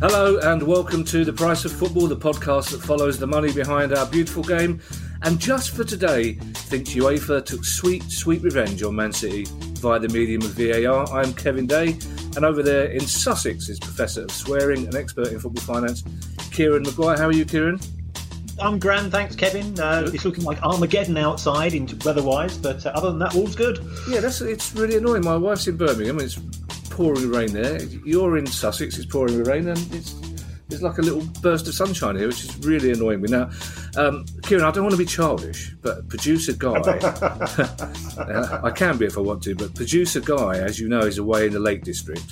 Hello and welcome to The Price of Football, the podcast that follows the money behind our beautiful game. And just for today, thinks UEFA took sweet, sweet revenge on Man City via the medium of VAR. I'm Kevin Day, and over there in Sussex is Professor of Swearing and expert in football finance, Kieran Maguire. How are you, Kieran? I'm grand, thanks, Kevin. Uh, it's looking like Armageddon outside, in weather-wise, but uh, other than that, all's good. Yeah, that's it's really annoying. My wife's in Birmingham. It's pouring rain there. You're in Sussex. It's pouring rain, and it's it's like a little burst of sunshine here, which is really annoying me. Now, um, Kieran, I don't want to be childish, but producer Guy, I can be if I want to, but producer Guy, as you know, is away in the Lake District.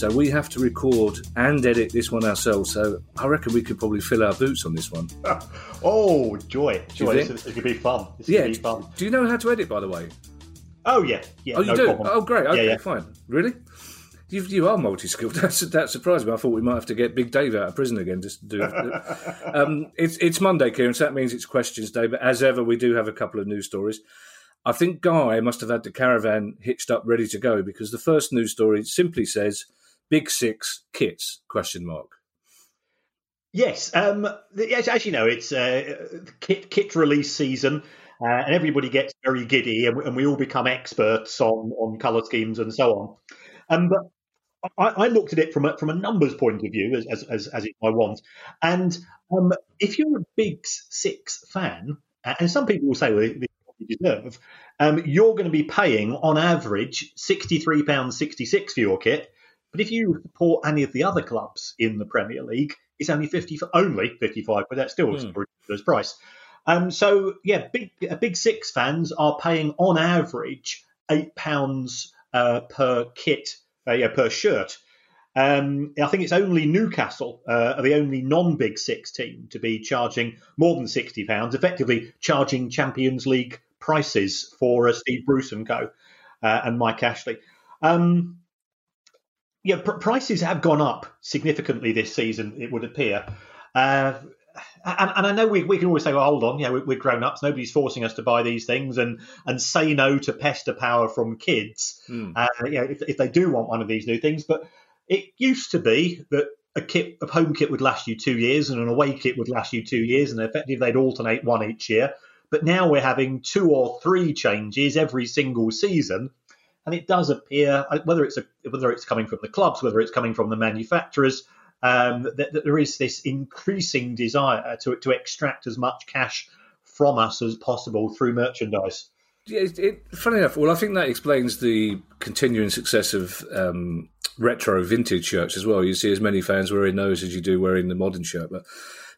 So we have to record and edit this one ourselves. So I reckon we could probably fill our boots on this one. oh, joy, joy! This, it could be fun. This yeah. Be fun. Do you know how to edit, by the way? Oh yeah, yeah. Oh, you no do. Problem. Oh, great. Okay, yeah, yeah. fine. Really? You, you are multi-skilled. That's, that surprised me. I thought we might have to get Big Dave out of prison again just to do it. um, it's, it's Monday, Kieran, so that means it's questions day. But as ever, we do have a couple of news stories. I think Guy must have had the caravan hitched up ready to go because the first news story simply says "Big Six kits?" question mark. Yes, um, as you know, it's uh, kit kit release season. Uh, and everybody gets very giddy, and we, and we all become experts on, on colour schemes and so on. Um, but I, I, looked at it from a, from a numbers point of view, as as, as, as I want. And um, if you're a Big Six fan, and some people will say, well, they deserve, um, you're going to be paying on average £63.66 for your kit. But if you support any of the other clubs in the Premier League, it's only 50 for only 55, but that's still mm. a ridiculous price. Um, so yeah, big uh, big six fans are paying on average eight pounds uh, per kit, uh, yeah, per shirt. Um, I think it's only Newcastle uh, are the only non-Big Six team to be charging more than sixty pounds, effectively charging Champions League prices for uh, Steve Bruce and co. Uh, and Mike Ashley. Um, yeah, pr- prices have gone up significantly this season. It would appear. Uh, and, and, I know we, we can always say, well, hold on, yeah, we, are grown ups. Nobody's forcing us to buy these things, and and say no to pester power from kids. Mm. Uh, you know, if, if they do want one of these new things, but it used to be that a kit, a home kit would last you two years, and an away kit would last you two years, and effectively they'd alternate one each year. But now we're having two or three changes every single season, and it does appear uh, whether it's a, whether it's coming from the clubs, whether it's coming from the manufacturers um, that, that, there is this increasing desire to, to extract as much cash from us as possible through merchandise. Yeah, it, it, funny enough, well, I think that explains the continuing success of um, retro vintage shirts as well. You see as many fans wearing those as you do wearing the modern shirt. But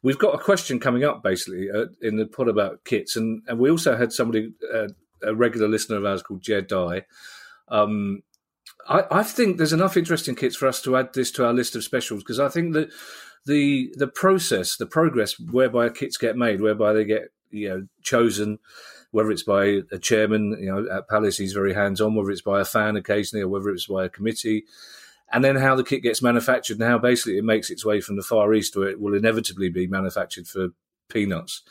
we've got a question coming up basically uh, in the pod about kits, and, and we also had somebody, uh, a regular listener of ours called Jed Dye, um, I, I, think there's enough interesting kits for us to add this to our list of specials because I think that the the process, the progress whereby kits get made, whereby they get you know chosen, whether it's by a chairman, you know, at Palace he's very hands on, whether it's by a fan occasionally, or whether it's by a committee, and then how the kit gets manufactured and how basically it makes its way from the Far East where it will inevitably be manufactured for peanuts.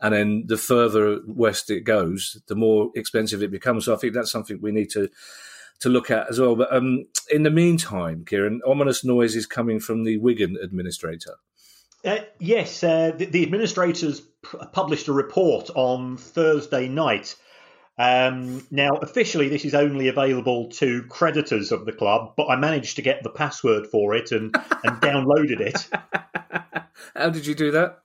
And then the further west it goes, the more expensive it becomes. So I think that's something we need to to look at as well. But um, in the meantime, Kieran, ominous noise is coming from the Wigan administrator. Uh, yes, uh, the, the, administrators p- published a report on Thursday night. Um, now, officially, this is only available to creditors of the club, but I managed to get the password for it and, and downloaded it. How did you do that?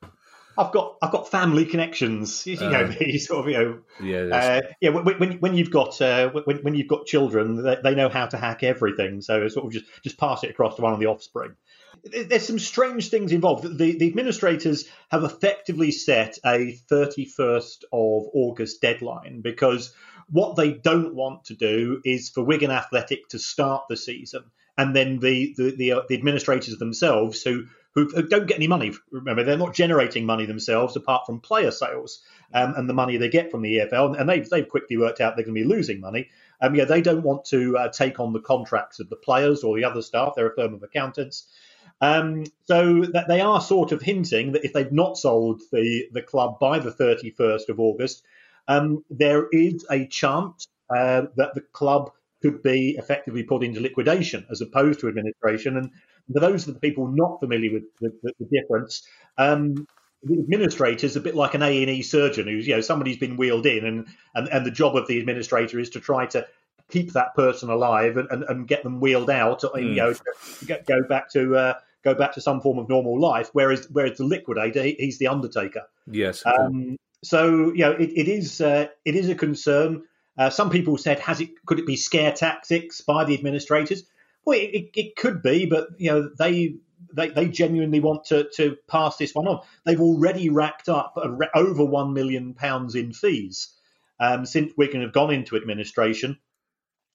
I've got I've got family connections. You know, uh, sort of you know, yeah, uh, yeah. When, when, when you've got uh, when, when you've got children, they, they, know how to hack everything. So sort of just just pass it across to one of the offspring. There's some strange things involved. The, the administrators have effectively set a 31st of August deadline because what they don't want to do is for Wigan Athletic to start the season and then the the, the, uh, the administrators themselves who who don't get any money. Remember, they're not generating money themselves apart from player sales um, and the money they get from the EFL. And they've, they've quickly worked out they're going to be losing money. Um, yeah, they don't want to uh, take on the contracts of the players or the other staff. They're a firm of accountants. Um, so that they are sort of hinting that if they've not sold the, the club by the 31st of August, um, there is a chance uh, that the club could be effectively put into liquidation as opposed to administration. And for those of the people not familiar with the, the, the difference, um, the administrator is a bit like an A and E surgeon who's you know somebody's been wheeled in, and, and and the job of the administrator is to try to keep that person alive and, and, and get them wheeled out, mm. you know, go, go back to. Uh, go back to some form of normal life. Whereas, whereas the liquidator, he, he's the undertaker. Yes. Um, so you know, it, it is uh, it is a concern. Uh, some people said, has it could it be scare tactics by the administrators? Well, it, it could be, but you know they they, they genuinely want to, to pass this one on. They've already racked up over one million pounds in fees um, since Wigan have gone into administration.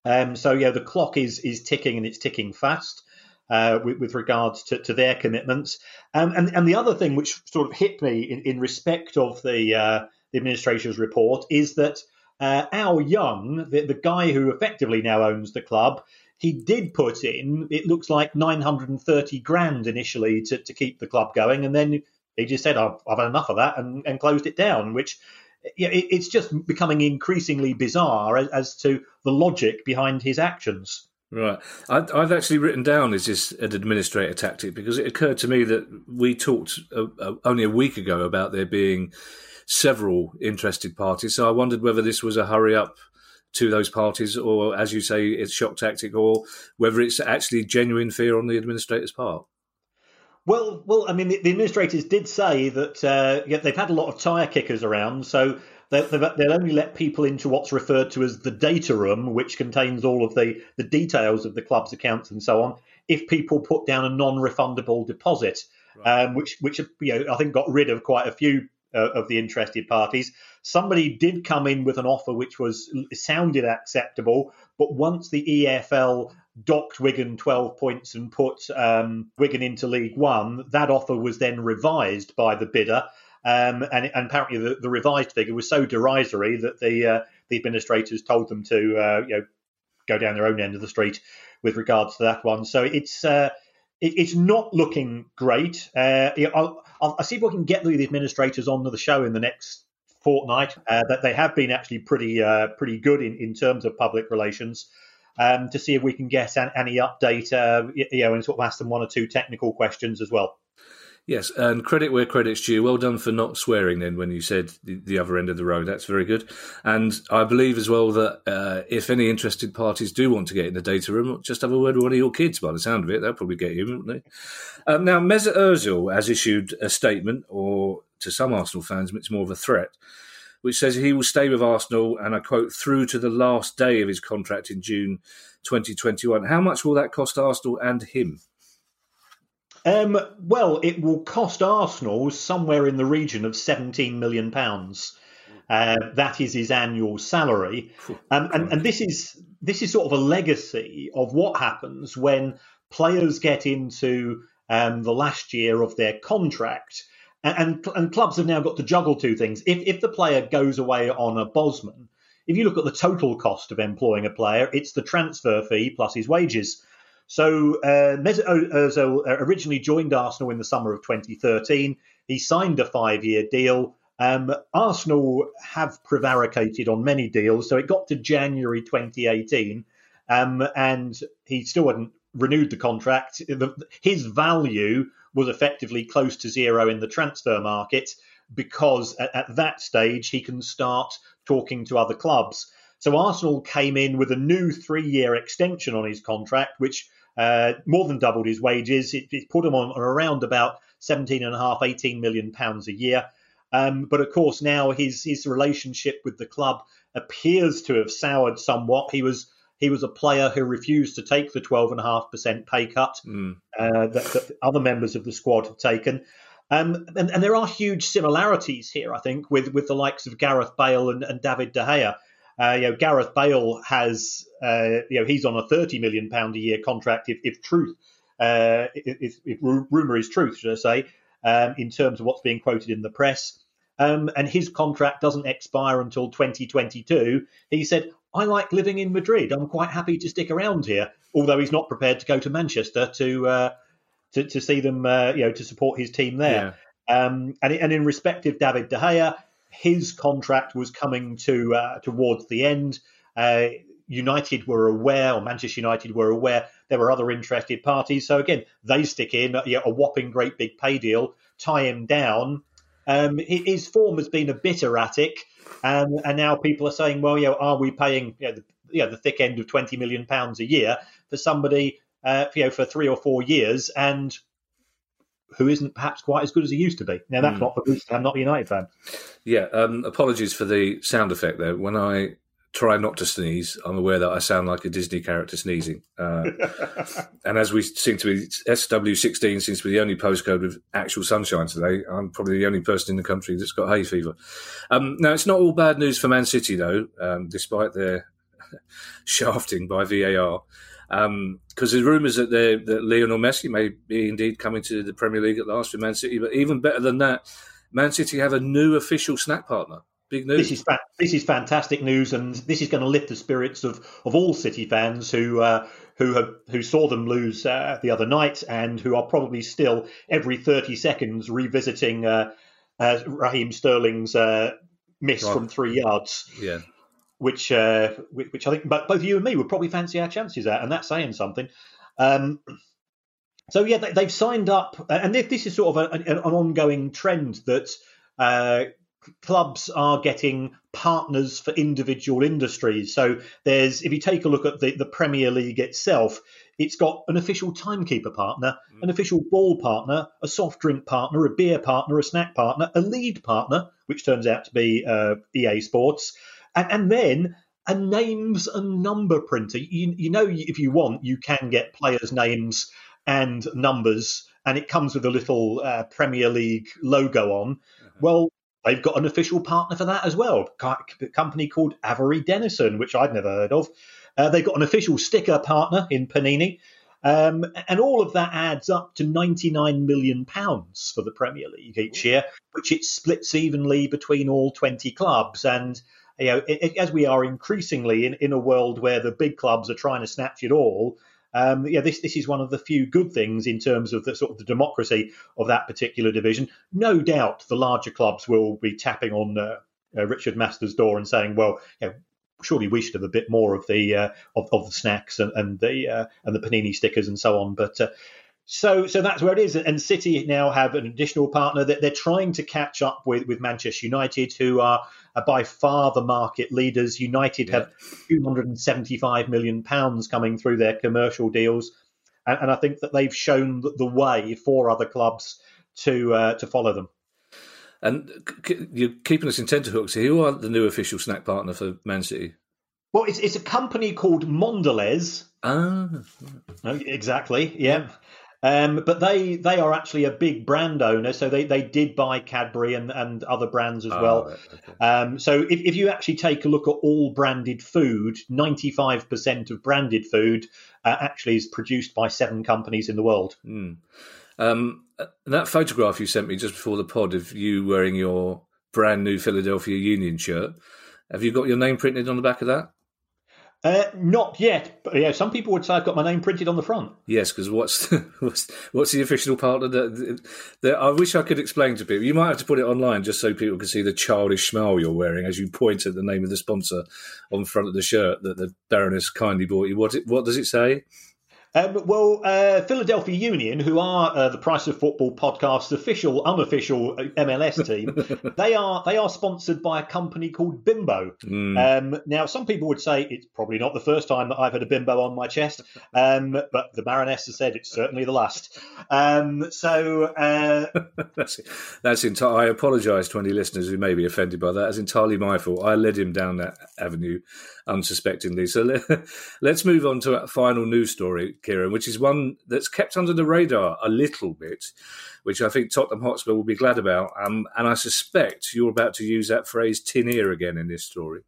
Um, so yeah, the clock is is ticking and it's ticking fast uh, with, with, regards to, to their commitments. Um, and and the other thing which sort of hit me in, in respect of the uh, the administration's report is that uh, Au Yeung, the, the guy who effectively now owns the club, he did put in, it looks like 930 grand initially to, to keep the club going. And then he just said, I've, I've had enough of that and, and closed it down, which it, it's just becoming increasingly bizarre as, as, to the logic behind his actions. Right. I, have actually written down is this an administrator tactic because it occurred to me that we talked uh, uh, only a week ago about there being several interested parties. So I wondered whether this was a hurry up to those parties, or as you say, it's shock tactic, or whether it's actually genuine fear on the administrator's part. Well, well, I mean, the, the administrators did say that uh, yeah, they've had a lot of tire kickers around, so they'll only let people into what's referred to as the data room, which contains all of the, the details of the club's accounts and so on, if people put down a non-refundable deposit, right. um, which which you know I think got rid of quite a few uh, of the interested parties. Somebody did come in with an offer which was sounded acceptable, but once the EFL docked Wigan 12 points and put um, Wigan into League One, that offer was then revised by the bidder. Um, and, and, apparently, the, the, revised figure was so derisory that the uh, the administrators told them to uh, you know go down their own end of the street with regards to that one. So it's uh, it, it's not looking great. Uh, I'll, I'll, I'll, see if I can get the administrators onto the show in the next fortnight. Uh, that they have been actually pretty uh, pretty good in, in terms of public relations. Um, to see if we can get an, any update, uh, you know, and sort of ask them one or two technical questions as well. Yes, and credit where credit's due. Well done for not swearing then when you said the, the other end of the road. That's very good. And I believe as well that uh, if any interested parties do want to get in the data room, just have a word with one of your kids by the sound of it. They'll probably get you, won't they? Um, now, Mesut Ozil has issued a statement, or to some Arsenal fans, it's more of a threat, which says he will stay with Arsenal, and I quote, through to the last day of his contract in June 2021. How much will that cost Arsenal and him? Um, well, it will cost Arsenal somewhere in the region of 17 million pounds. Uh, that is his annual salary, um, and, and this is this is sort of a legacy of what happens when players get into um, the last year of their contract, and, and, and clubs have now got to juggle two things. If if the player goes away on a Bosman, if you look at the total cost of employing a player, it's the transfer fee plus his wages. So uh, Mesut Ozil uh, originally joined Arsenal in the summer of 2013. He signed a five-year deal. Um, Arsenal have prevaricated on many deals, so it got to January 2018, um, and he still hadn't renewed the contract. His value was effectively close to zero in the transfer market because at, at that stage he can start talking to other clubs. So Arsenal came in with a new three-year extension on his contract, which uh, more than doubled his wages. It, it put him on, on around about 17 and a half, 18 million pounds a year. Um, but of course, now his his relationship with the club appears to have soured somewhat. He was he was a player who refused to take the 12.5% pay cut mm. uh, that, that, other members of the squad have taken. Um, and, and, there are huge similarities here, I think, with, with the likes of Gareth Bale and, and David De Gea. Uh, you know, Gareth Bale has, uh, you know, he's on a 30 million pound a year contract. If, if truth, uh, if, if, rumor is truth, should I say, um, in terms of what's being quoted in the press. Um, and his contract doesn't expire until 2022. He said, I like living in Madrid. I'm quite happy to stick around here, although he's not prepared to go to Manchester to uh, to, to, see them, uh, you know, to support his team there. Yeah. Um, and, and in respect of David De Gea, his contract was coming to uh, towards the end. Uh, United were aware, or Manchester United were aware, there were other interested parties. So again, they stick in you know, a whopping great big pay deal, tie him down. Um, his form has been a bit erratic, um, and now people are saying, well, you know, are we paying you know, the, you know, the thick end of twenty million pounds a year for somebody, uh, you know, for three or four years, and who isn't perhaps quite as good as he used to be. Now that's mm. not because I'm not a United fan. Yeah, um, apologies for the sound effect there. When I try not to sneeze, I'm aware that I sound like a Disney character sneezing. Uh, and as we seem to be, SW16 seems to be the only postcode with actual sunshine today. I'm probably the only person in the country that's got hay fever. Um, now, it's not all bad news for Man City, though, um, despite their shafting by VAR because um, there's rumours that, that Lionel Messi may be indeed coming to the Premier League at last for Man City. But even better than that, Man City have a new official snack partner. Big news. This is fa- this is fantastic news, and this is going to lift the spirits of, of all City fans who uh, who have who saw them lose uh, the other night, and who are probably still every thirty seconds revisiting uh, uh Raheem Sterling's uh, miss right. from three yards. Yeah which uh, which I think but both you and me would probably fancy our chances at, and that's saying something. Um, so yeah, they, have signed up, and this is sort of a, an ongoing trend that uh, clubs are getting partners for individual industries. So there's, if you take a look at the, the Premier League itself, it's got an official timekeeper partner, mm. an official ball partner, a soft drink partner, a beer partner, a snack partner, a lead partner, which turns out to be uh, EA Sports, and, and then a names and number printer. You, you know, if you want, you can get players' names and numbers, and it comes with a little uh, Premier League logo on. Uh-huh. Well, they've got an official partner for that as well, a company called Avery Dennison, which I'd never heard of. Uh, they've got an official sticker partner in Panini. Um, and all of that adds up to 99 million pounds for the Premier League each year, which it splits evenly between all 20 clubs. And you know, it, as we are increasingly in, in a world where the big clubs are trying to snatch it all, um, yeah, this this is one of the few good things in terms of the sort of the democracy of that particular division. No doubt, the larger clubs will be tapping on uh, uh, Richard Masters' door and saying, "Well, you know, surely we should have a bit more of the uh, of, of the snacks and, and the uh, and the panini stickers and so on." But uh, so, so that's where it is. And City now have an additional partner that they're trying to catch up with, with Manchester United, who are, are by far the market leaders. United have 275 million pounds coming through their commercial deals, and, and I think that they've shown the way for other clubs to uh, to follow them. And you're keeping us in tenterhooks here. Who are the new official snack partner for Man City? Well, it's, it's a company called Mondelez. Ah, exactly. Yeah. Um, but they they are actually a big brand owner, so they, they did buy Cadbury and, and other brands as oh, well. Right, okay. um, so if, if you actually take a look at all branded food, 95% of branded food uh, actually is produced by seven companies in the world. Mm. Um, that photograph you sent me just before the pod of you wearing your brand new Philadelphia Union shirt, have you got your name printed on the back of that? Uh, not yet, but yeah, some people would say I've got my name printed on the front. Yes, because what's, what's what's the official part of that? I wish I could explain to people. You might have to put it online just so people can see the childish smile you're wearing as you point at the name of the sponsor on the front of the shirt that the Baroness kindly bought you. What it, what does it say? Um, well, uh, Philadelphia Union, who are uh, the Price of Football podcast's official, unofficial MLS team, they are they are sponsored by a company called Bimbo. Mm. Um, now, some people would say it's probably not the first time that I've had a Bimbo on my chest, um, but the Baroness has said it's certainly the last. Um, so uh, that's that's entirely. I apologise to any listeners who may be offended by that. That's entirely my fault. I led him down that avenue unsuspectingly. So let, us move on to a final news story, Kieran, which is one that's kept under the radar a little bit, which I think Tottenham Hotspur will be glad about. Um, and I suspect you're about to use that phrase tin ear again in this story.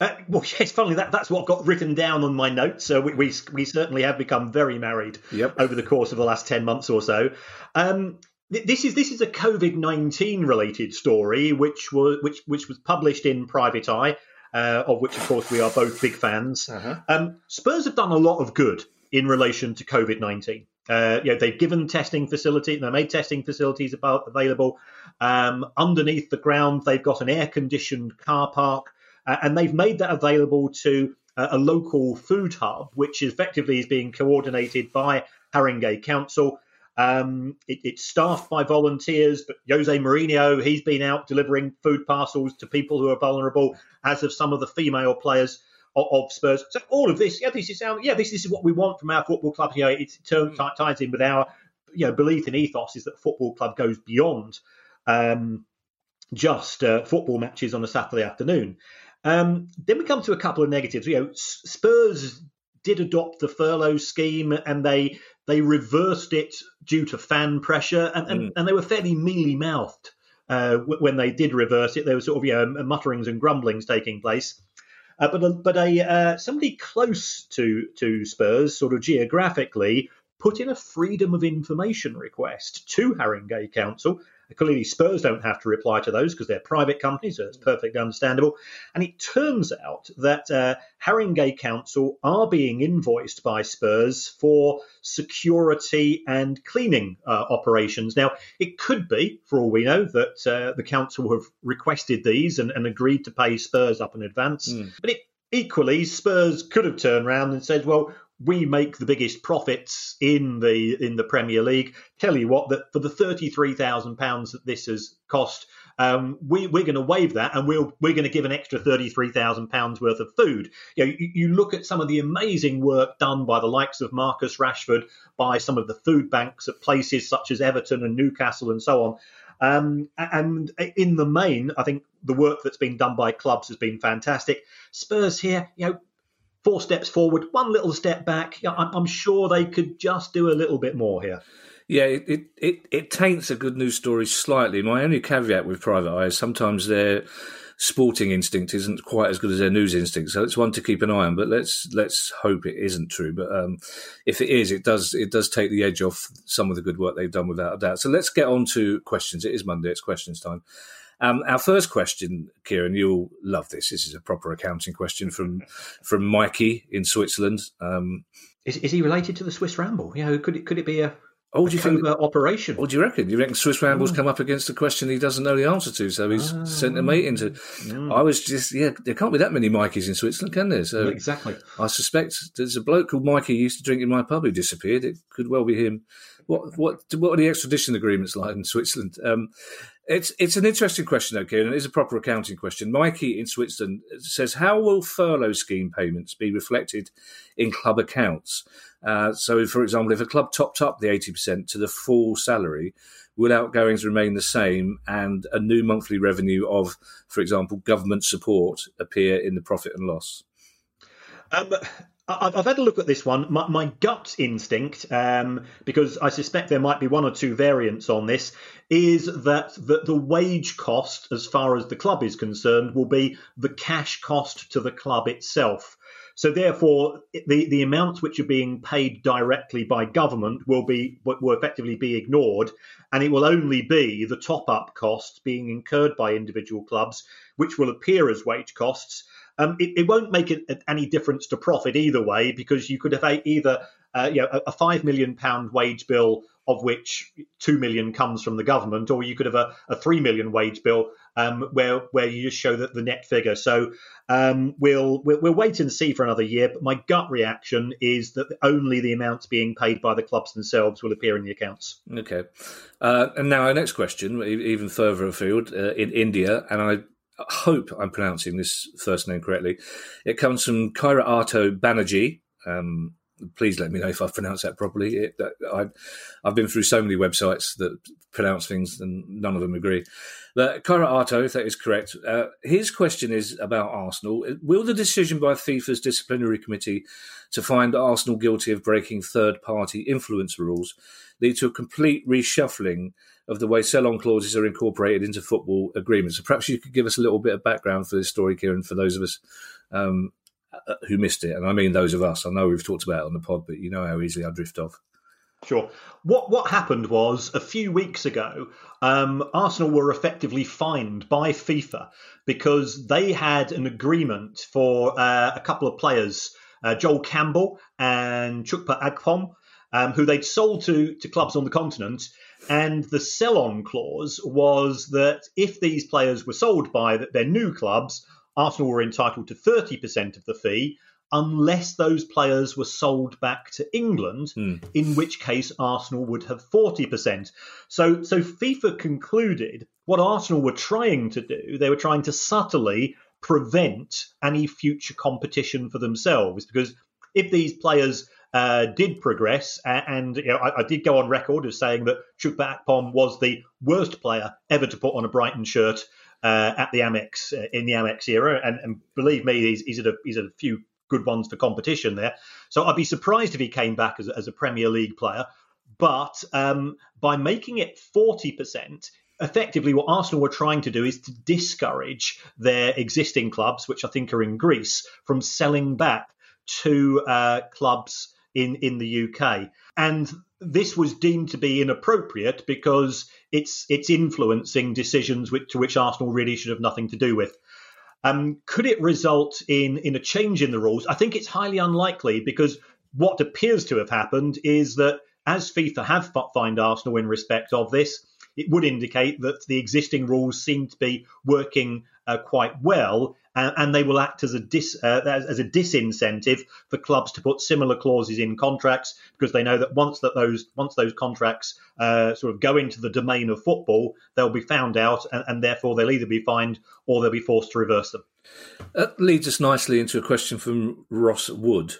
Uh, well, yes, funnily, that, that's what got written down on my notes. So we, we, we certainly have become very married yep. over the course of the last 10 months or so. Um, this is this is a COVID nineteen related story, which was which which was published in Private Eye uh, of which, of course, we are both big fans. Uh-huh. Um, Spurs have done a lot of good in relation to COVID 19. Uh, you know, they've given testing facility, they made testing facilities about, available. Um, underneath the ground, they've got an air conditioned car park, uh, and they've made that available to uh, a local food hub, which effectively is being coordinated by Haringey Council. Um, it, it's staffed by volunteers, but Jose Mourinho, he's been out delivering food parcels to people who are vulnerable, as have some of the female players of, of Spurs. So all of this, yeah, this is yeah, this, this is what we want from our football club. You know, it turns, ties in with our you know belief in ethos is that football club goes beyond um, just uh, football matches on a Saturday afternoon. Um, then we come to a couple of negatives. You know, Spurs did adopt the furlough scheme and they they reversed it due to fan pressure, and, and, mm. and they were fairly mealy mouthed uh, when they did reverse it. There were sort of you know, mutterings and grumblings taking place. Uh, but a, but a uh, somebody close to to Spurs, sort of geographically, put in a freedom of information request to Haringey Council Clearly, Spurs don't have to reply to those because they're private companies, so it's perfectly understandable. And it turns out that uh, Haringey Council are being invoiced by Spurs for security and cleaning uh, operations. Now, it could be, for all we know, that uh, the council have requested these and, and, agreed to pay Spurs up in advance. Mm. But it, equally, Spurs could have turned around and said, well, we make the biggest profits in the in the Premier League. Tell you what, that for the thirty three thousand pounds that this has cost, um, we we're going to waive that, and we'll we're going to give an extra thirty three thousand pounds worth of food. You, know, you, you look at some of the amazing work done by the likes of Marcus Rashford, by some of the food banks at places such as Everton and Newcastle and so on. Um, and in the main, I think the work that's been done by clubs has been fantastic. Spurs here, you know, four steps forward, one little step back. I'm, sure they could just do a little bit more here. Yeah, it, it, it, taints a good news story slightly. My only caveat with Private Eye is sometimes their sporting instinct isn't quite as good as their news instinct, so it's one to keep an eye on. But let's let's hope it isn't true. But um, if it is, it does it does take the edge off some of the good work they've done without a doubt. So let's get on to questions. It is Monday. It's questions time. Um, our first question, Kieran, you'll love this. This is a proper accounting question from from Mikey in Switzerland. Um, is, is he related to the Swiss Ramble? You know, could it could it be a Oh, do you think operation? What do you reckon? You reckon Swiss Rambles oh. come up against a question he doesn't know the answer to, so he's oh. sent a mate into? Mm. I was just yeah, there can't be that many Mikeys in Switzerland, can there? So exactly. I suspect there's a bloke called Mikey who used to drink in my pub who disappeared. It could well be him. What what what are the extradition agreements like in Switzerland? Um, it's it's an interesting question, though, Kieran. It is a proper accounting question. Mikey in Switzerland says, "How will furlough scheme payments be reflected in club accounts?" Uh, so, for example, if a club topped up the eighty percent to the full salary, will outgoings remain the same, and a new monthly revenue of, for example, government support appear in the profit and loss? Um, I've, had a look at this one. My, my gut instinct, um, because I suspect there might be one or two variants on this, is that the, the wage cost, as far as the club is concerned, will be the cash cost to the club itself. So therefore, the, the amounts which are being paid directly by government will be will effectively be ignored, and it will only be the top up costs being incurred by individual clubs, which will appear as wage costs, Um, it, it, won't make it any difference to profit either way because you could have either uh, you know, a, a five million pound wage bill of which two million comes from the government, or you could have a, a three million wage bill um, where where you just show that the net figure. So um, we'll, we'll, we'll wait and see for another year. But my gut reaction is that only the amounts being paid by the clubs themselves will appear in the accounts. Okay, uh, and now our next question, even further afield, uh, in India, and I hope I'm pronouncing this first name correctly. It comes from Kaira Arto Banerjee. Um, please let me know if I've pronounced that properly. It, I, have been through so many websites that pronounce things and none of them agree. But Arto, if that is correct, uh, his question is about Arsenal. Will the decision by FIFA's disciplinary committee to find Arsenal guilty of breaking third party influence rules lead to a complete reshuffling of the way sell-on clauses are incorporated into football agreements? So perhaps you could give us a little bit of background for this story, Kieran, for those of us um, uh, who missed it, and I mean those of us. I know we've talked about it on the pod, but you know how easily I drift off. Sure. What what happened was a few weeks ago, um, Arsenal were effectively fined by FIFA because they had an agreement for uh, a couple of players, uh, Joel Campbell and Chukwuemeka Akpom, um, who they'd sold to to clubs on the continent. And the sell-on clause was that if these players were sold by their new clubs, Arsenal were entitled to 30% of the fee unless those players were sold back to England, mm. in which case Arsenal would have 40%. So, so FIFA concluded what Arsenal were trying to do, they were trying to subtly prevent any future competition for themselves because if these players uh, did progress, and you know, I, I, did go on record as saying that Chukwuemeka Akpom was the worst player ever to put on a Brighton shirt uh, at the Amex uh, in the Amex era, and, and believe me, he's, he's, at a, he's at a few good ones for competition there. So I'd be surprised if he came back as, as a Premier League player. But um, by making it 40%, effectively what Arsenal were trying to do is to discourage their existing clubs, which I think are in Greece, from selling back to uh, clubs in, in the UK. And this was deemed to be inappropriate because it's it's influencing decisions which, to which Arsenal really should have nothing to do with. Um, could it result in in a change in the rules? I think it's highly unlikely because what appears to have happened is that as FIFA have fined Arsenal in respect of this, it would indicate that the existing rules seem to be working uh, quite well, and, and, they will act as a dis, uh, as, as, a disincentive for clubs to put similar clauses in contracts because they know that once that those once those contracts uh, sort of go into the domain of football, they'll be found out, and, and therefore they'll either be fined or they'll be forced to reverse them. That leads us nicely into a question from Ross Wood.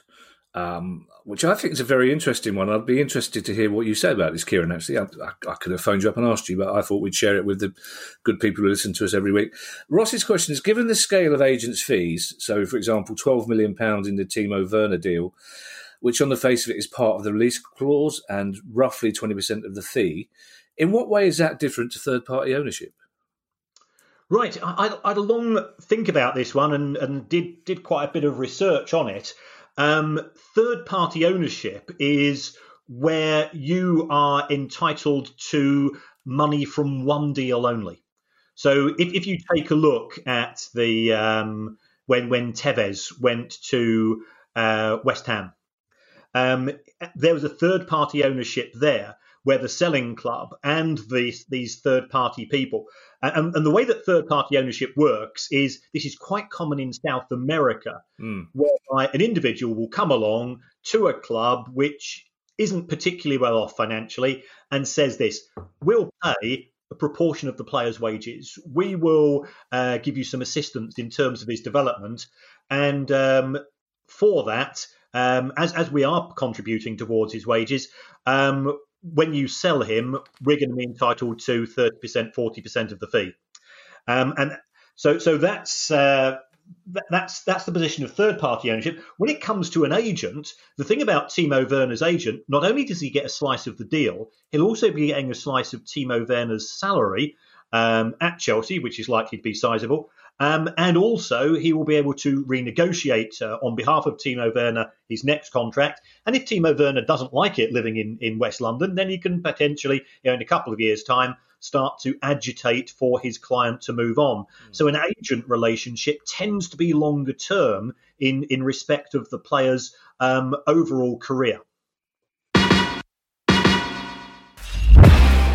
Um, which I think is a very interesting one. I'd be interested to hear what you say about this, Kieran. Actually, I, I, I, could have phoned you up and asked you, but I thought we'd share it with the good people who listen to us every week. Ross's question is: Given the scale of agents' fees, so for example, twelve million pounds in the Timo Werner deal, which on the face of it is part of the release clause and roughly twenty percent of the fee, in what way is that different to third-party ownership? Right, I, I had a long think about this one and, and did did quite a bit of research on it. Um, third party ownership is where you are entitled to money from one deal only. So if, if you take a look at the um, when when Tevez went to uh, West Ham, um, there was a third party ownership there where the selling club and the, these third party people and, and, the way that third party ownership works is this is quite common in South America, mm. whereby an individual will come along to a club which isn't particularly well off financially and says this we'll pay a proportion of the player's wages. We will uh, give you some assistance in terms of his development. And um, for that, um, as, as we are contributing towards his wages, um, when you sell him, we're going to be entitled to 30%, 40% of the fee. Um, and so, so that's uh, that's that's the position of third party ownership. When it comes to an agent, the thing about Timo Werner's agent, not only does he get a slice of the deal, he'll also be getting a slice of Timo Werner's salary um, at Chelsea, which is likely to be sizable. Um, and also, he will be able to renegotiate uh, on behalf of Timo Werner his next contract. And if Timo Werner doesn't like it living in, in West London, then he can potentially, you know, in a couple of years' time, start to agitate for his client to move on. Mm. So an agent relationship tends to be longer term in, in respect of the player's um, overall career.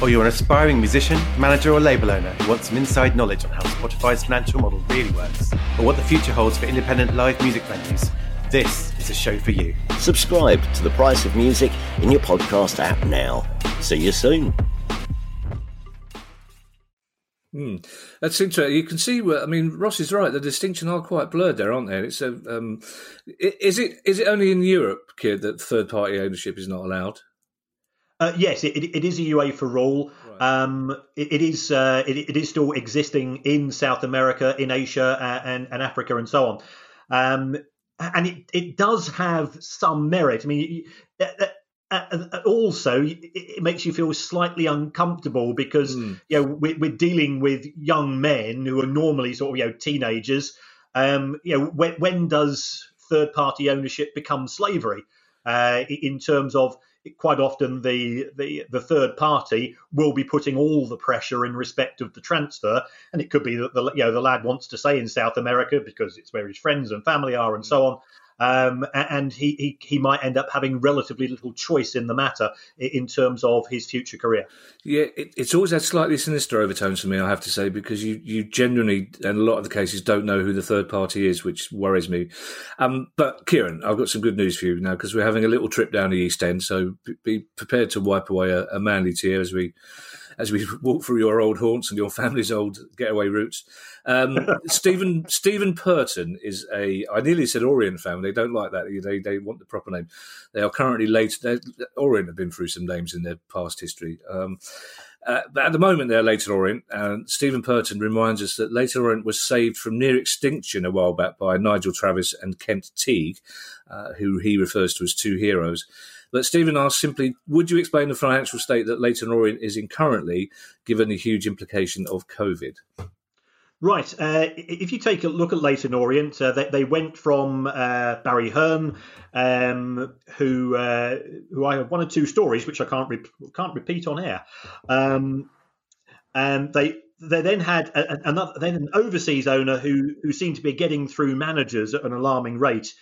or you're an aspiring musician, manager, or label owner who wants some inside knowledge on how Spotify's financial model really works, or what the future holds for independent live music venues, this is a show for you. Subscribe to The Price of Music in your podcast app now. See you soon. Hmm. That's interesting. You can see where I mean Ross is right. The distinction are quite blurred there, aren't they? It's a, um, is it is it only in Europe, kid, that third party ownership is not allowed? Uh, yes, it, it is a UEFA rule. Right. Um, it, it is uh, it, it is still existing in South America, in Asia, uh, and, and Africa, and so on. Um, and it, it does have some merit. I mean, uh, also it makes you feel slightly uncomfortable because mm. you know we're, we're, dealing with young men who are normally sort of you know teenagers. Um, you know when, when does third party ownership become slavery uh, in terms of quite often the, the the third party will be putting all the pressure in respect of the transfer, and it could be that the you know the lad wants to stay in South America because it's where his friends and family are, and so on um, and he, he, he might end up having relatively little choice in the matter in terms of his future career. Yeah, it, it's always had slightly sinister overtones for me, I have to say, because you you genuinely, in a lot of the cases, don't know who the third party is, which worries me. Um, but Kieran, I've got some good news for you now because we're having a little trip down the East End, so be prepared to wipe away a, a manly tear as we as we walk through your old haunts and your family's old getaway routes. Um, Stephen Stephen Purton is a I nearly said Orient family. They don't like that. They they want the proper name. They are currently late. Orient have been through some names in their past history. Um, uh, but at the moment, they're Leyton Orient, and Stephen Purton reminds us that Leyton Orient was saved from near extinction a while back by Nigel Travis and Kent Teague, uh, who he refers to as two heroes. But Stephen asks simply, would you explain the financial state that Leyton Orient is in currently, given the huge implication of COVID? Right. Uh, if you take a look at Leyton Orient, uh, they, they, went from uh, Barry Hearn, um, who uh, who I have one or two stories which I can't re- can't repeat on air. Um, and they they then had a, another then an overseas owner who who seemed to be getting through managers at an alarming rate.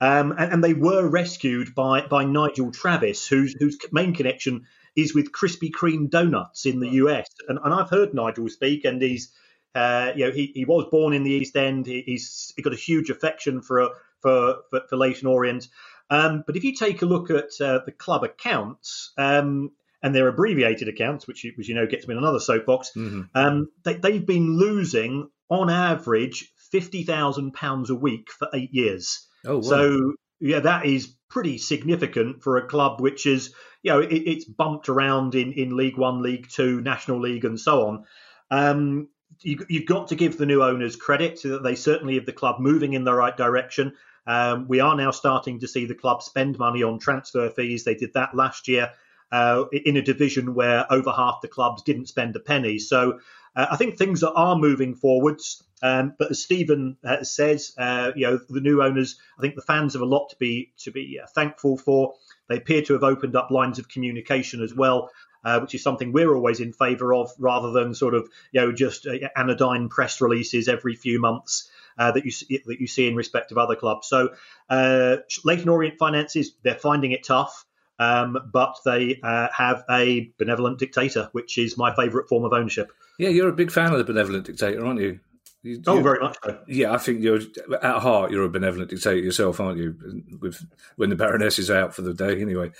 Um, and, and, they were rescued by by Nigel Travis, whose whose main connection is with Krispy Kreme donuts in the US. And, and I've heard Nigel speak, and he's uh, you know he, he was born in the East End. He, he's he got a huge affection for for for, for Leyton Orient. Um, but if you take a look at uh, the club accounts, um, and their abbreviated accounts, which, which you know gets me in another soapbox, mm-hmm. um, they, they've been losing on average fifty thousand pounds a week for eight years. Oh, wow. So yeah, that is pretty significant for a club which is you know it, it's bumped around in in League One, League Two, National League, and so on. Um, you, have got to give the new owners credit so that they certainly have the club moving in the right direction. Um, we are now starting to see the club spend money on transfer fees. They did that last year uh, in a division where over half the clubs didn't spend a penny. So uh, I think things are moving forwards. Um, but as Stephen uh, says, uh, you know, the new owners, I think the fans have a lot to be to be uh, thankful for. They appear to have opened up lines of communication as well, uh, which is something we're always in favour of, rather than sort of you know just uh, anodyne press releases every few months. Uh, that you see, that you see in respect of other clubs. So, uh, Leyton Orient finances they're finding it tough, um, but they have a benevolent dictator, which is my favourite form of ownership. Yeah, you're a big fan of the benevolent dictator, aren't you? You, oh, very much so. Yeah, I think you're at heart you're a benevolent dictator yourself, aren't you? With when the Baroness is out for the day, anyway.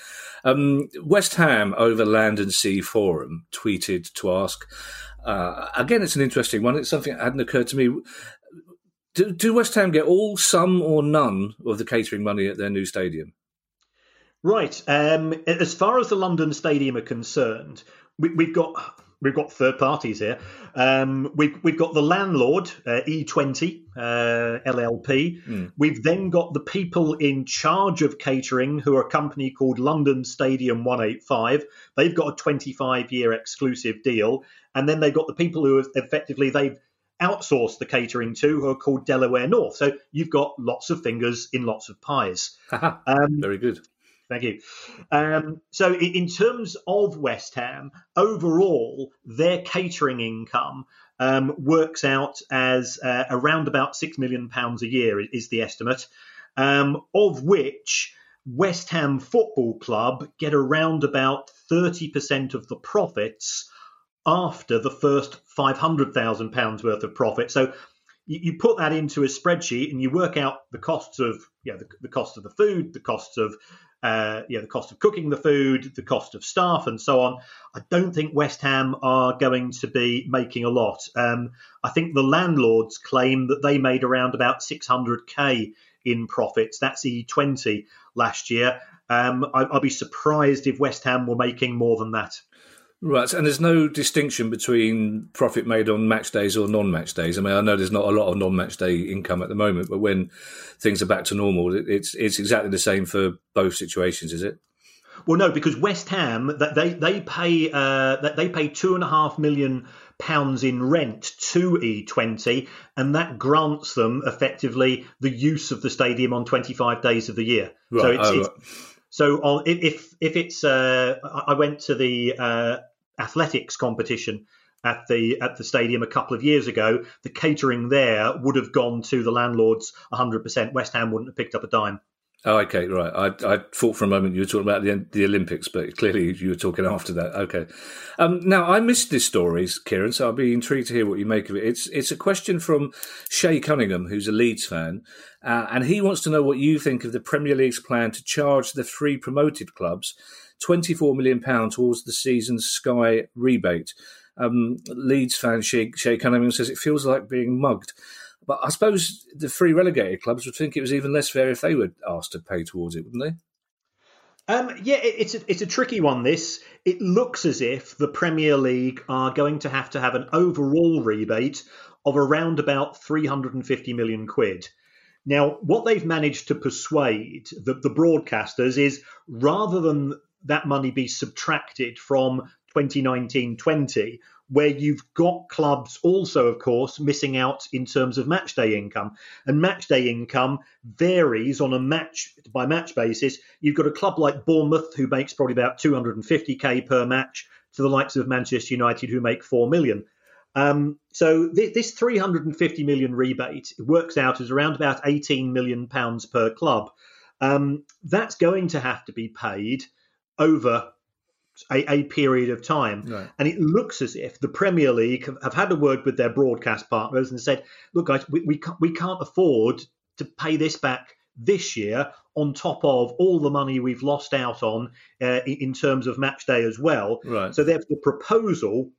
Um, West Ham over Land and Sea Forum tweeted to ask. Uh, again, it's an interesting one. It's something that hadn't occurred to me. Do, do West Ham get all, some, or none of the catering money at their new stadium? Right. Um, as far as the London Stadium are concerned, we, have got we've got third parties here. Um, we've we've got the landlord uh, E20 uh, LLP. Mm. We've then got the people in charge of catering, who are a company called London Stadium 185. They've got a 25 year exclusive deal, and then they've got the people who have effectively they've outsourced the catering to, who are called Delaware North. So you've got lots of fingers in lots of pies. um, Very good. Thank you. Um, so, in terms of West Ham, overall, their catering income um, works out as uh, around about six million pounds a year is the estimate, um, of which West Ham Football Club get around about thirty percent of the profits after the first five hundred thousand pounds worth of profit. So you, you, put that into a spreadsheet and you work out the costs of yeah the, the cost of the food, the costs of uh, yeah, the cost of cooking the food, the cost of staff, and so on. I don't think West Ham are going to be making a lot. Um, I think the landlords claim that they made around about 600k in profits. That's E20 last year. Um, I, I'll be surprised if West Ham were making more than that. Right, and there's no distinction between profit made on match days or non-match days. I mean, I know there's not a lot of non-match day income at the moment, but when things are back to normal, it's it's exactly the same for both situations, is it? Well, no, because West Ham they they pay uh, they pay two and a half million pounds in rent to E20, and that grants them effectively the use of the stadium on 25 days of the year. Right. So it's, oh, it's right. So on, if if it's, uh, I went to the uh, athletics competition at the at the stadium a couple of years ago. The catering there would have gone to the landlords 100%. West Ham wouldn't have picked up a dime. Oh, okay, right. I, I thought for a moment you were talking about the, the Olympics, but clearly you were talking after that. Okay. Um, now, I missed this story, Kieran, so I'll be intrigued to hear what you make of it. It's it's a question from Shay Cunningham, who's a Leeds fan, uh, and he wants to know what you think of the Premier League's plan to charge the three promoted clubs £24 million towards the season's Sky rebate. Um, Leeds fan Shay, Shay Cunningham says it feels like being mugged. But I suppose the three relegated clubs would think it was even less fair if they were asked to pay towards it, wouldn't they? Um, yeah, it, it's a, it's a tricky one. This it looks as if the Premier League are going to have to have an overall rebate of around about 350 million quid. Now, what they've managed to persuade the, the broadcasters is rather than that money be subtracted from 2019-20, where you've got clubs also, of course, missing out in terms of match day income. And match day income varies on a match by match basis. You've got a club like Bournemouth who makes probably about 250k per match to the likes of Manchester United who make 4 million. Um, so th- this 350 million rebate works out as around about 18 million pounds per club. Um, that's going to have to be paid over a, a period of time. Right. And it looks as if the Premier League have, have, had a word with their broadcast partners and said, look, guys, we, we, can't, we can't afford to pay this back this year on top of all the money we've lost out on uh, in terms of match day as well. Right. So therefore, the proposal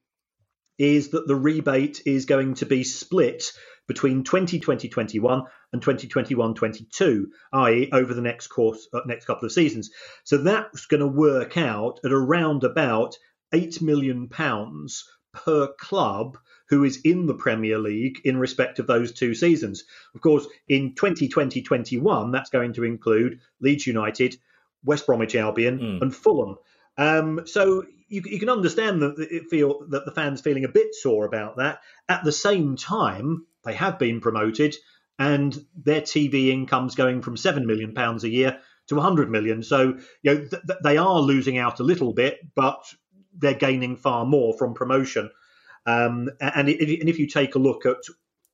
is that the rebate is going to be split between 2020-21 and 2021-22, i.e., over the next course, uh, next couple of seasons. So that's going to work out at around about eight million pounds per club who is in the Premier League in respect of those two seasons. Of course, in 2020-21, that's going to include Leeds United, West Bromwich Albion, mm. and Fulham. Um, so you, you, can understand that feel that the fans feeling a bit sore about that. At the same time, they have been promoted, and their TV income's going from seven million pounds a year to 100 million. So you know th- they are losing out a little bit, but they're gaining far more from promotion. Um, and, if, and if you take a look at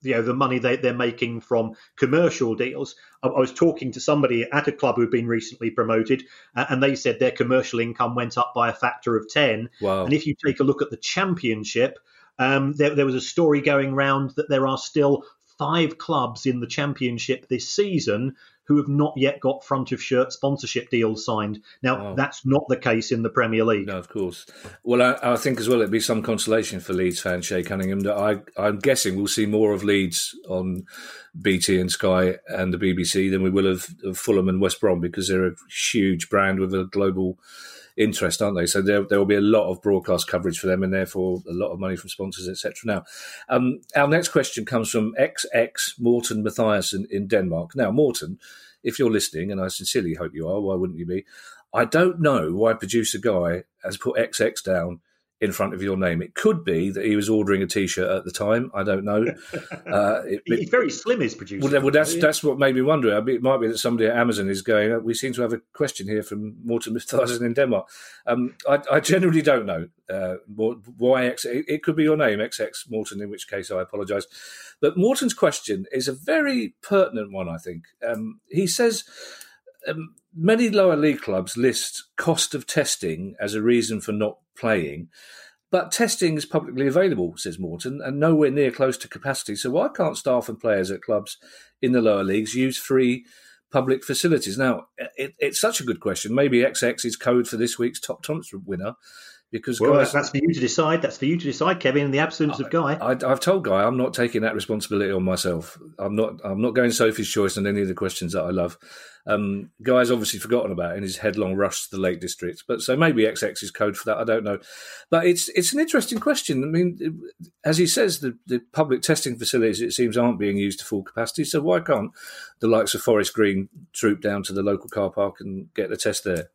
you know the money they, they're making from commercial deals. I, I, was talking to somebody at a club who'd been recently promoted, uh, and they said their commercial income went up by a factor of ten. Wow. And if you take a look at the championship, um, there, there was a story going around that there are still five clubs in the championship this season who have not yet got front of shirt sponsorship deals signed. Now, that's not the case in the Premier League. No, of course. Well, I, I, think as well it'd be some consolation for Leeds fan Shay Cunningham that I, I'm guessing we'll see more of Leeds on BT and Sky and the BBC than we will of, of Fulham and West Brom because they're a huge brand with a global interest, aren't they? So there, there will be a lot of broadcast coverage for them, and therefore a lot of money from sponsors, etc. Now, um, our next question comes from XX Morten Matthias in, in Denmark. Now, Morten, if you're listening, and I sincerely hope you are, why wouldn't you be? I don't know why producer guy has put XX down in front of your name. It could be that he was ordering a T-shirt at the time. I don't know. Uh, it, He's very slim, his producer. Well, well that's that's what made me wonder. It might be that somebody at Amazon is going. Uh, we seem to have a question here from Morten Mathiasen in Denmark. Um, I, I, generally don't know uh, why X. It, it, could be your name, XX Morten. In which case, I apologise. But Morten's question is a very pertinent one. I think um, he says. Um, many lower league clubs list cost of testing as a reason for not playing. But testing is publicly available, says Morten, and nowhere near close to capacity. So why can't staff and players at clubs in the lower leagues use free public facilities? Now, it, it's such a good question. Maybe XX is code for this week's top tournament winner because well, guys, that's for you to decide. That's for you to decide, Kevin. In the absence I, of Guy, I, have told Guy I'm not taking that responsibility on myself. I'm not. I'm not going Sophie's choice on any of the questions that I love. Um, Guy's obviously forgotten about in his headlong rush to the Lake District, but so maybe XX is code for that. I don't know, but it's it's an interesting question. I mean, as he says, the, the public testing facilities it seems aren't being used to full capacity. So why can't the likes of Forest Green troop down to the local car park and get the test there?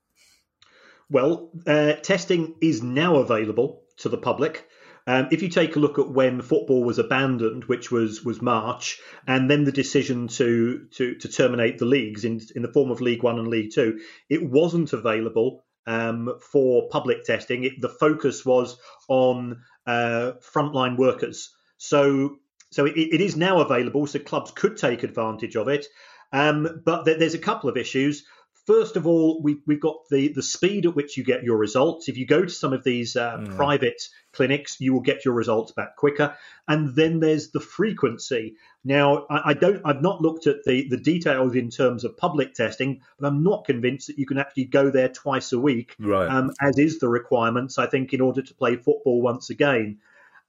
Well, uh, testing is now available to the public. Um, if you take a look at when football was abandoned, which was was March, and then the decision to to, to terminate the leagues in in the form of League One and League Two, it wasn't available um, for public testing. It, the focus was on uh, frontline workers. So so it, it is now available, so clubs could take advantage of it. Um, but there's a couple of issues. First of all, we, we've got the, the speed at which you get your results. If you go to some of these uh, mm. private clinics, you will get your results back quicker. And then there's the frequency. Now, I, I, don't, I've not looked at the, the details in terms of public testing, but I'm not convinced that you can actually go there twice a week, right. um, as is the requirements, I think, in order to play football once again.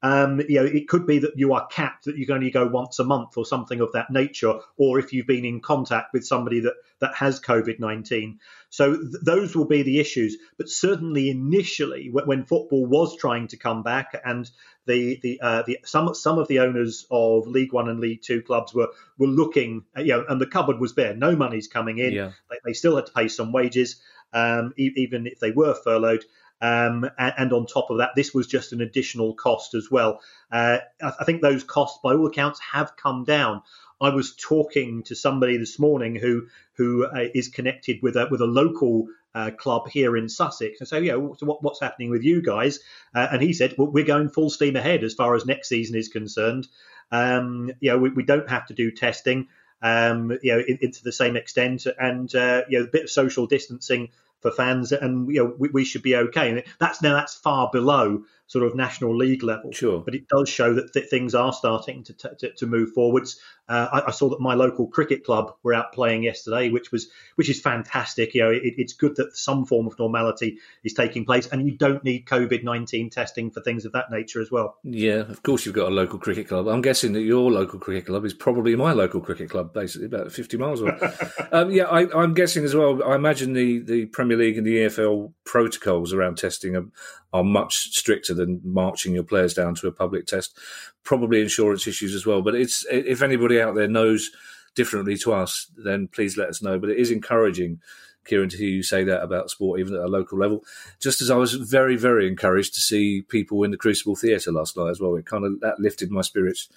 Um, you know, it could be that you are capped that you can only go once a month or something of that nature, or if you've been in contact with somebody that that has COVID nineteen. So th- those will be the issues. But certainly initially, w- when football was trying to come back, and the the uh, the some some of the owners of League One and League Two clubs were were looking, you know, and the cupboard was bare. No money's coming in. Yeah. They, they still had to pay some wages, um, e- even if they were furloughed. Um, and, and, on top of that, this was just an additional cost as well. Uh, I, I, think those costs, by all accounts, have come down. I was talking to somebody this morning who who uh, is connected with a with a local uh, club here in Sussex. And so, yeah, so what, what's happening with you guys? Uh, and he said, well, we're going full steam ahead as far as next season is concerned. Um, you know, we, we don't have to do testing. Um, you know, in, into the same extent, and uh, you know, a bit of social distancing for fans, and you know we, we should be okay. And that's now that's far below sort of national league level. Sure. But it does show that th- things are starting to, to, to move forwards. Uh, I, I, saw that my local cricket club were out playing yesterday, which was which is fantastic. You know, it, it's good that some form of normality is taking place, and you don't need COVID nineteen testing for things of that nature as well. Yeah, of course you've got a local cricket club. I'm guessing that your local cricket club is probably my local cricket club, basically about fifty miles away. um, yeah, I, am guessing as well. I imagine the the Premier League and the EFL protocols around testing are, are much stricter than marching your players down to a public test. Probably insurance issues as well. But it's if anybody out there knows differently to us, then please let us know. But it is encouraging, Kieran, to hear you say that about sport, even at a local level. Just as I was very, very encouraged to see people in the Crucible Theatre last night as well. It kind of that lifted my spirits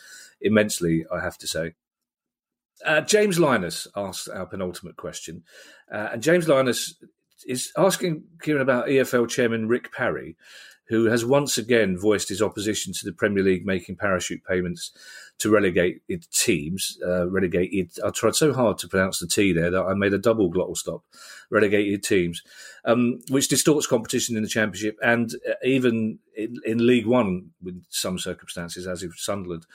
immensely, I have to say. Uh, James Linus asked our penultimate question, uh, and James Linus is asking Kieran about EFL chairman Rick Parry, who has once again voiced his opposition to the Premier League making parachute payments to relegate teams. Uh, relegated. I tried so hard to pronounce the T there that I made a double glottal stop. Relegated teams, um, which distorts competition in the Championship and uh, even in, in, League One with some circumstances, as in Sunderland.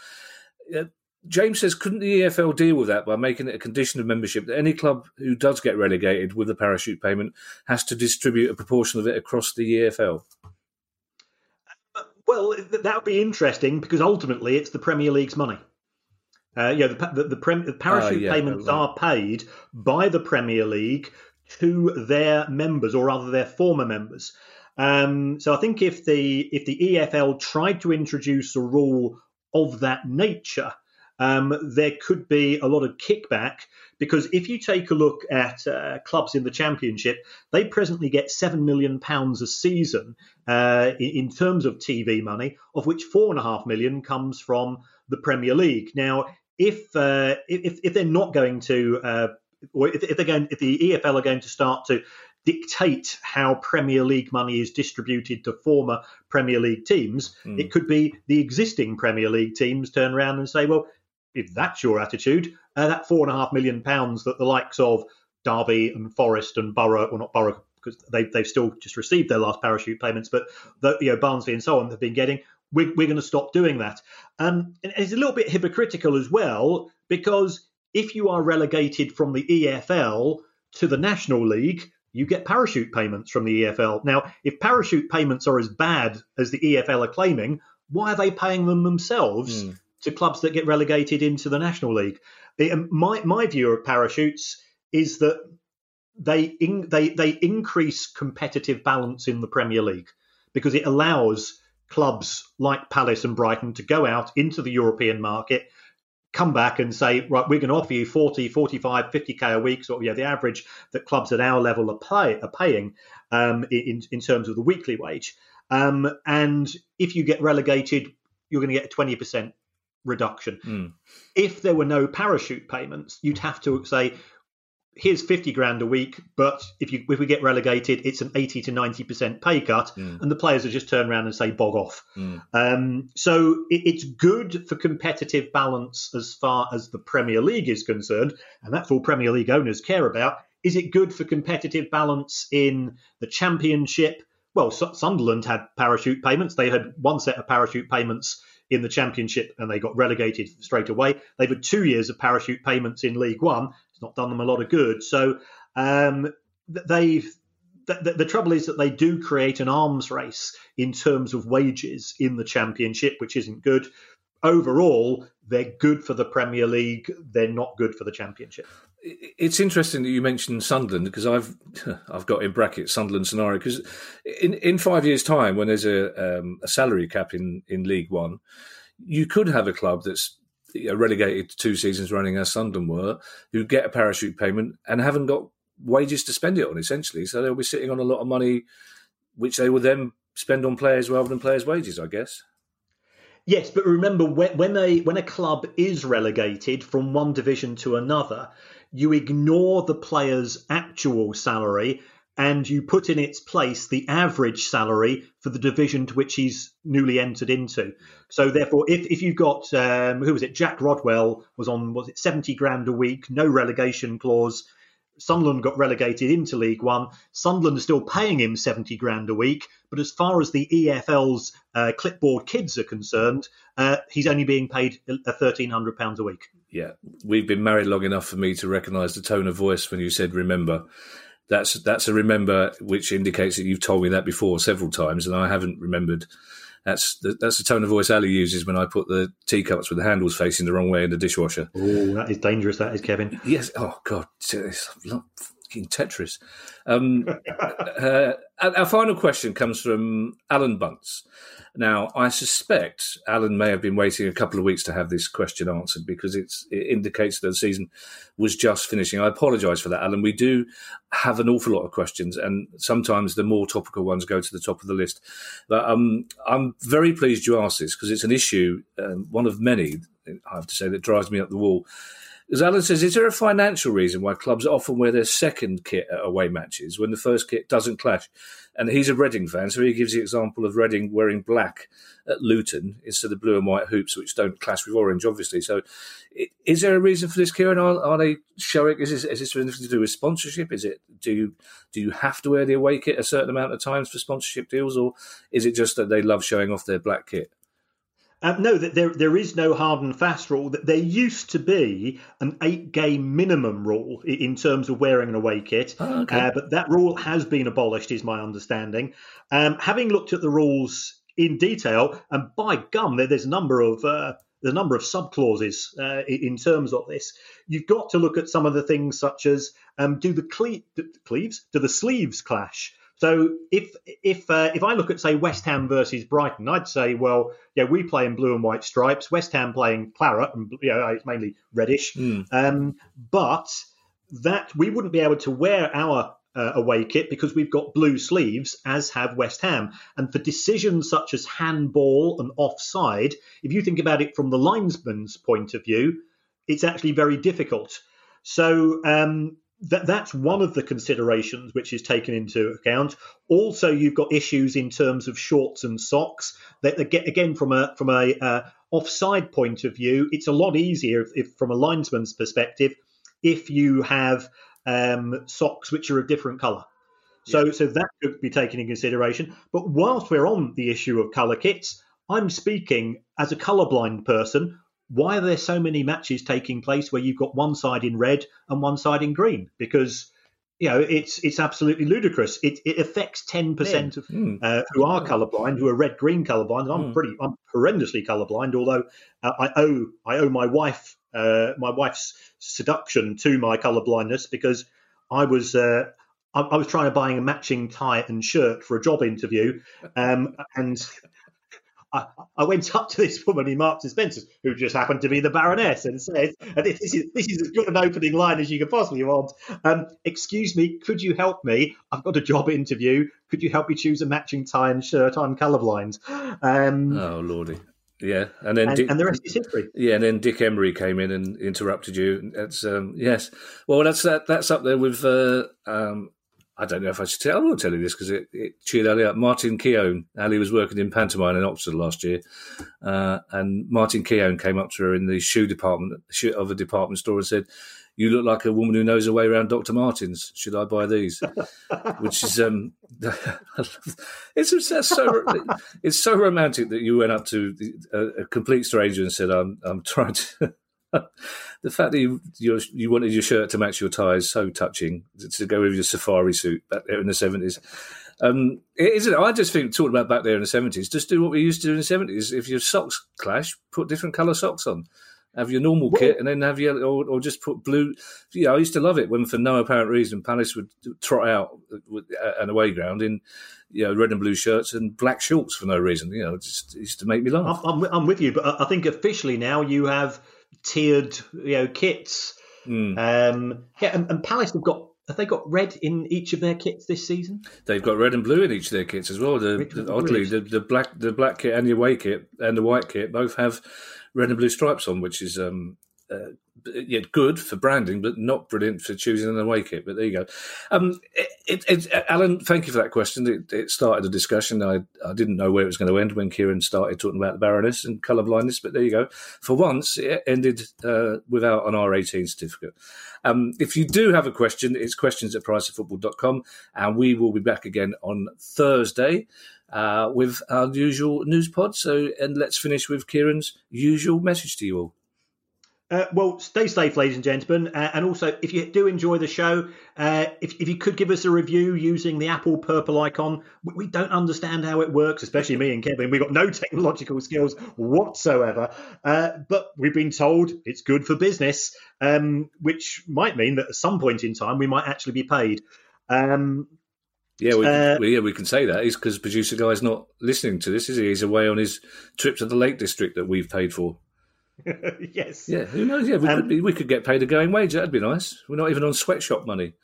Uh, James says, couldn't the EFL deal with that by making it a condition of membership that any club who does get relegated with the parachute payment has to distribute a proportion of it across the EFL? Well, that would be interesting because ultimately it's the Premier League's money. Uh, yeah, the, the, the, prem, the parachute uh, yeah, payments are paid by the Premier League to their members, or rather their former members. Um, so I think if the if the EFL tried to introduce a rule of that nature, um, there could be a lot of kickback because if you take a look at uh, clubs in the Championship, they presently get seven million pounds a season uh, in, in, terms of TV money, of which four and a half million comes from the Premier League. Now, if uh, if, if they're not going to, uh, or if, if they're going, if the EFL are going to start to dictate how Premier League money is distributed to former Premier League teams. Mm. It could be the existing Premier League teams turn around and say, well, if that's your attitude, uh, that four and a half million pounds that the likes of Derby and Forest and Boro, well, not Boro because they, they've still just received their last parachute payments, but the, you know Barnsley and so on have been getting. We're, we're going to stop doing that. Um, and it's a little bit hypocritical as well because if you are relegated from the EFL to the National League, you get parachute payments from the EFL. Now, if parachute payments are as bad as the EFL are claiming, why are they paying them themselves mm. To clubs that get relegated into the National League? Um, my my view of parachutes is that they in, they they increase competitive balance in the Premier League because it allows clubs like Palace and Brighton to go out into the European market come back and say, right, we're going to offer you 40, 45, 50k a week, sort of, the average that clubs at our level are, pay, are paying um, in, in terms of the weekly wage. Um, and if you get relegated, you're going to get a 20% reduction. Mm. If there were no parachute payments, you'd have to say, here's 50 grand a week, but if you if we get relegated, it's an 80 to 90% pay cut, mm. and the players will just turn around and say bog off. Mm. Um, so it, it's good for competitive balance as far as the Premier League is concerned, and that's all Premier League owners care about. Is it good for competitive balance in the Championship? Well, Sunderland had parachute payments. They had one set of parachute payments in the Championship and they got relegated straight away. They've had two years of parachute payments in League One it's not done them a lot of good. So um, they've the, the, trouble is that they do create an arms race in terms of wages in the championship, which isn't good. Overall, they're good for the Premier League. They're not good for the championship. It's interesting that you mentioned Sunderland because I've I've got in brackets Sunderland scenario because in, in five years' time, when there's a, um, a salary cap in, in League One, you could have a club that's relegated two seasons running as Sunderland were, who get a parachute payment and haven't got wages to spend it on, essentially. So they'll be sitting on a lot of money, which they will then spend on players rather than players' wages, I guess. Yes, but remember when, a when a club is relegated from one division to another, you ignore the player's actual salary and you put in its place the average salary for the division to which he's newly entered into. So therefore, if, if you've got um, who was it? Jack Rodwell was on was it seventy grand a week, no relegation clause. Sunderland got relegated into League One. Sunderland is still paying him seventy grand a week, but as far as the EFL's uh, clipboard kids are concerned, uh, he's only being paid thirteen hundred pounds a week. Yeah, we've been married long enough for me to recognise the tone of voice when you said "remember." that's that's a remember which indicates that you've told me that before several times, and I haven't remembered. That's the, that's the tone of voice Ali uses when I put the teacups with the handles facing the wrong way in the dishwasher. Oh, that is dangerous. That is Kevin. Yes. Oh God, it's fucking Tetris. Um, uh, our final question comes from Alan Bunce. Now, I suspect Alan may have been waiting a couple of weeks to have this question answered because it indicates that the season was just finishing. I apologise for that, Alan. We do have an awful lot of questions, and sometimes the more topical ones go to the top of the list. But um, I'm very pleased you asked this because it's an issue, um, one of many, I have to say, that drives me up the wall. As Alan says, is there a financial reason why clubs often wear their second kit at away matches when the first kit doesn't clash? And he's a Reading fan, so he gives the example of Reading wearing black at Luton instead of blue and white hoops, which don't clash with orange, obviously. So, is there a reason for this, Kieran? Are, are they showing? Is this, is this anything to do with sponsorship? Is it do you do you have to wear the away kit a certain amount of times for sponsorship deals, or is it just that they love showing off their black kit? Um, no, there there is no hard and fast rule. There used to be an eight game minimum rule in terms of wearing an away kit, oh, okay. uh, but that rule has been abolished, is my understanding. Um, having looked at the rules in detail, and by gum, there, there's a number of uh, the number of sub clauses uh, in terms of this. You've got to look at some of the things such as um, do the cle- cleaves, do the sleeves clash? So if if uh, if I look at say West Ham versus Brighton, I'd say well yeah we play in blue and white stripes. West Ham playing claret and you know, it's mainly reddish, mm. um, but that we wouldn't be able to wear our uh, away kit because we've got blue sleeves, as have West Ham. And for decisions such as handball and offside, if you think about it from the linesman's point of view, it's actually very difficult. So um, that, that's one of the considerations which is taken into account. Also, you've got issues in terms of shorts and socks. That again, from a from a uh, offside point of view, it's a lot easier if, if, from a linesman's perspective if you have um, socks which are a different colour. So, yeah. so that could be taken in consideration. But whilst we're on the issue of colour kits, I'm speaking as a colourblind person. Why are there so many matches taking place where you've got one side in red and one side in green? Because you know it's it's absolutely ludicrous. It, it affects ten percent of mm. uh, who are colourblind, who are red green colourblind. And I'm mm. pretty, I'm horrendously colourblind. Although uh, I owe I owe my wife uh, my wife's seduction to my colour blindness because I was uh, I, I, was trying to buy a matching tie and shirt for a job interview, um, and I, I, went up to this woman in Marks and Spencer's who just happened to be the Baroness and said, and this is this is as good an opening line as you could possibly want. Um, excuse me, could you help me? I've got a job interview. Could you help me choose a matching tie and shirt? I'm colourblind. Um, oh lordy. Yeah, and then and, Dick, and, the rest is history. Yeah, and then Dick Emery came in and interrupted you. That's um, yes. Well, that's that, that's up there with. Uh, um, I don't know if I should tell. I will tell you this because it, it cheered Ali up. Martin Keown, Ali was working in pantomime in Oxford last year, uh, and Martin Keown came up to her in the shoe department of a department store and said, you look like a woman who knows her way around Dr. Martens. Should I buy these? Which is um, it's, it's so it's so romantic that you went up to a, a complete stranger and said, "I'm I'm trying to." the fact that you, you, you wanted your shirt to match your tie is so touching to go with your safari suit back there in the seventies. Um, isn't it? I just think talking about back there in the seventies, just do what we used to do in the seventies. If your socks clash, put different colour socks on have your normal what? kit and then have your or, or, just put blue. Yeah, I used to love it when, for no apparent reason, Palace would trot out an away ground in you know red and blue shirts and black shorts for no reason. You know, just used to make me laugh. I'm, I'm with you, but I think officially now you have tiered you know kits. Mm. Um, yeah, and, and Palace have got have they got red in each of their kits this season? They've got red and blue in each of their kits as well. The, the, oddly, the, the, black the black kit and the away kit and the white kit both have red and blue stripes on, which is um, uh, yeah, good for branding, but not brilliant for choosing an away kit. But there you go. Um, it, it, it, Alan, thank you for that question. It, started a discussion. I, I didn't know where it was going to end when Kieran started talking about the Baroness and colour blindness, but there you go. For once, it ended uh, without an R18 certificate. Um, if you do have a question, it's questions at priceoffootball.com, and we will be back again on Thursday. Uh, with our usual news pod. So, and let's finish with Kieran's usual message to you all. Uh, well, stay safe, ladies and gentlemen. Uh, and also, if you do enjoy the show, uh, if, if you could give us a review using the Apple purple icon, we, we, don't understand how it works, especially me and Kevin. We've got no technological skills whatsoever. Uh, but we've been told it's good for business, um, which might mean that at some point in time we might actually be paid. Um, yeah, we, uh, yeah, we can say that. It's because producer guy's not listening to this, is he? He's away on his trip to the Lake District that we've paid for. yes. Yeah, who knows? Yeah, we, um, could be, we could get paid a going wage. That'd be nice. We're not even on sweatshop money.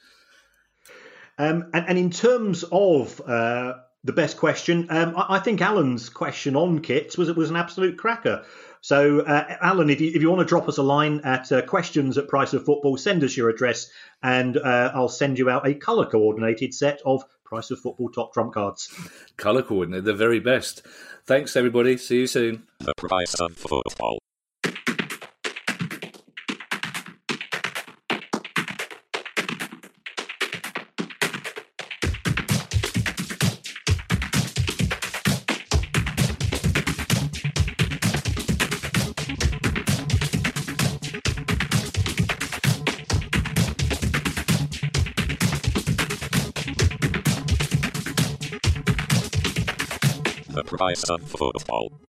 Um, and, and, in terms of uh, the best question, um, I, I, think Alan's question on kits was was an absolute cracker. So, uh, Alan, if you, if you want to drop us a line at uh, questions at Price of Football, send us your address and uh, I'll send you out a colour coordinated set of Price of Football top trump cards. Colour coordinated, the very best. Thanks, everybody. See you soon. The Price of Football. Price of football.